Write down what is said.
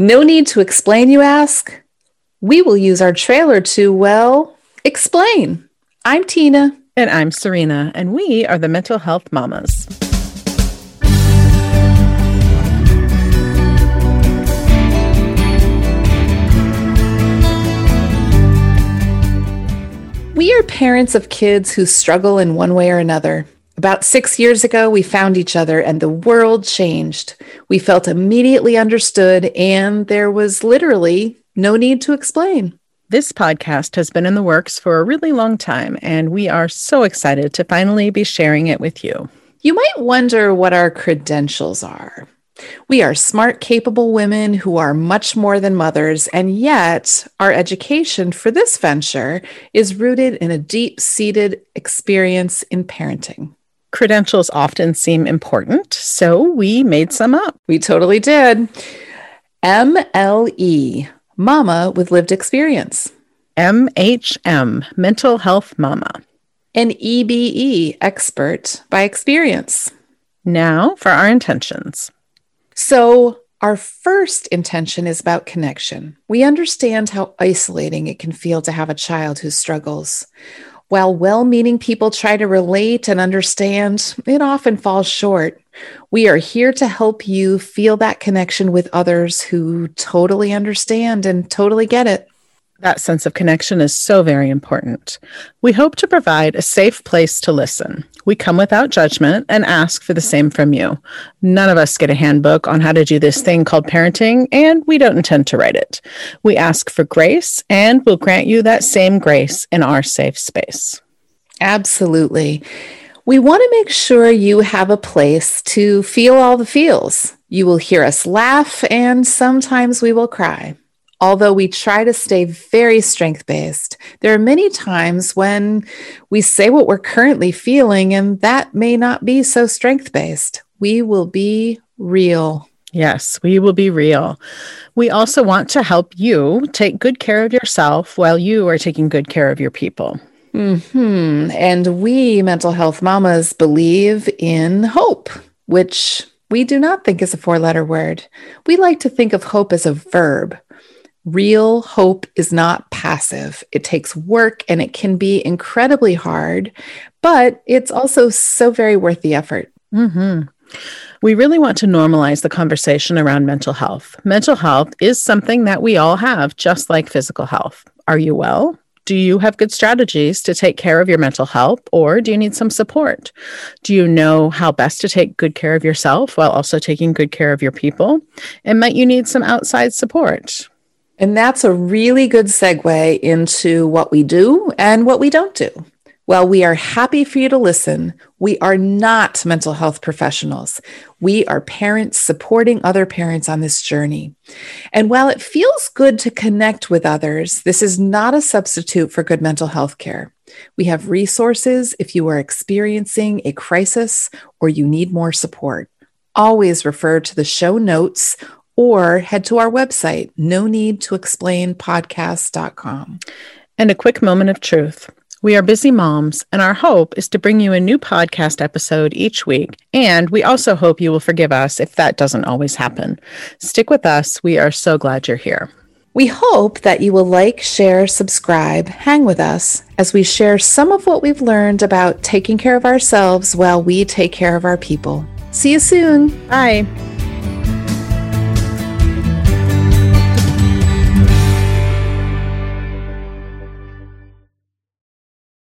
No need to explain, you ask? We will use our trailer to, well, explain. I'm Tina. And I'm Serena, and we are the Mental Health Mamas. We are parents of kids who struggle in one way or another. About six years ago, we found each other and the world changed. We felt immediately understood, and there was literally no need to explain. This podcast has been in the works for a really long time, and we are so excited to finally be sharing it with you. You might wonder what our credentials are. We are smart, capable women who are much more than mothers, and yet our education for this venture is rooted in a deep seated experience in parenting. Credentials often seem important, so we made some up. We totally did. MLE, Mama with Lived Experience. MHM, Mental Health Mama. An EBE, Expert by Experience. Now for our intentions. So, our first intention is about connection. We understand how isolating it can feel to have a child who struggles. While well meaning people try to relate and understand, it often falls short. We are here to help you feel that connection with others who totally understand and totally get it. That sense of connection is so very important. We hope to provide a safe place to listen. We come without judgment and ask for the same from you. None of us get a handbook on how to do this thing called parenting, and we don't intend to write it. We ask for grace, and we'll grant you that same grace in our safe space. Absolutely. We want to make sure you have a place to feel all the feels. You will hear us laugh, and sometimes we will cry. Although we try to stay very strength based, there are many times when we say what we're currently feeling, and that may not be so strength based. We will be real. Yes, we will be real. We also want to help you take good care of yourself while you are taking good care of your people. Hmm. And we mental health mamas believe in hope, which we do not think is a four letter word. We like to think of hope as a verb. Real hope is not passive. It takes work and it can be incredibly hard, but it's also so very worth the effort. Mm-hmm. We really want to normalize the conversation around mental health. Mental health is something that we all have, just like physical health. Are you well? Do you have good strategies to take care of your mental health, or do you need some support? Do you know how best to take good care of yourself while also taking good care of your people? And might you need some outside support? And that's a really good segue into what we do and what we don't do. Well, we are happy for you to listen, we are not mental health professionals. We are parents supporting other parents on this journey. And while it feels good to connect with others, this is not a substitute for good mental health care. We have resources if you are experiencing a crisis or you need more support. Always refer to the show notes or head to our website, no need to explain podcast.com. And a quick moment of truth. We are busy moms, and our hope is to bring you a new podcast episode each week. And we also hope you will forgive us if that doesn't always happen. Stick with us. We are so glad you're here. We hope that you will like, share, subscribe, hang with us as we share some of what we've learned about taking care of ourselves while we take care of our people. See you soon. Bye.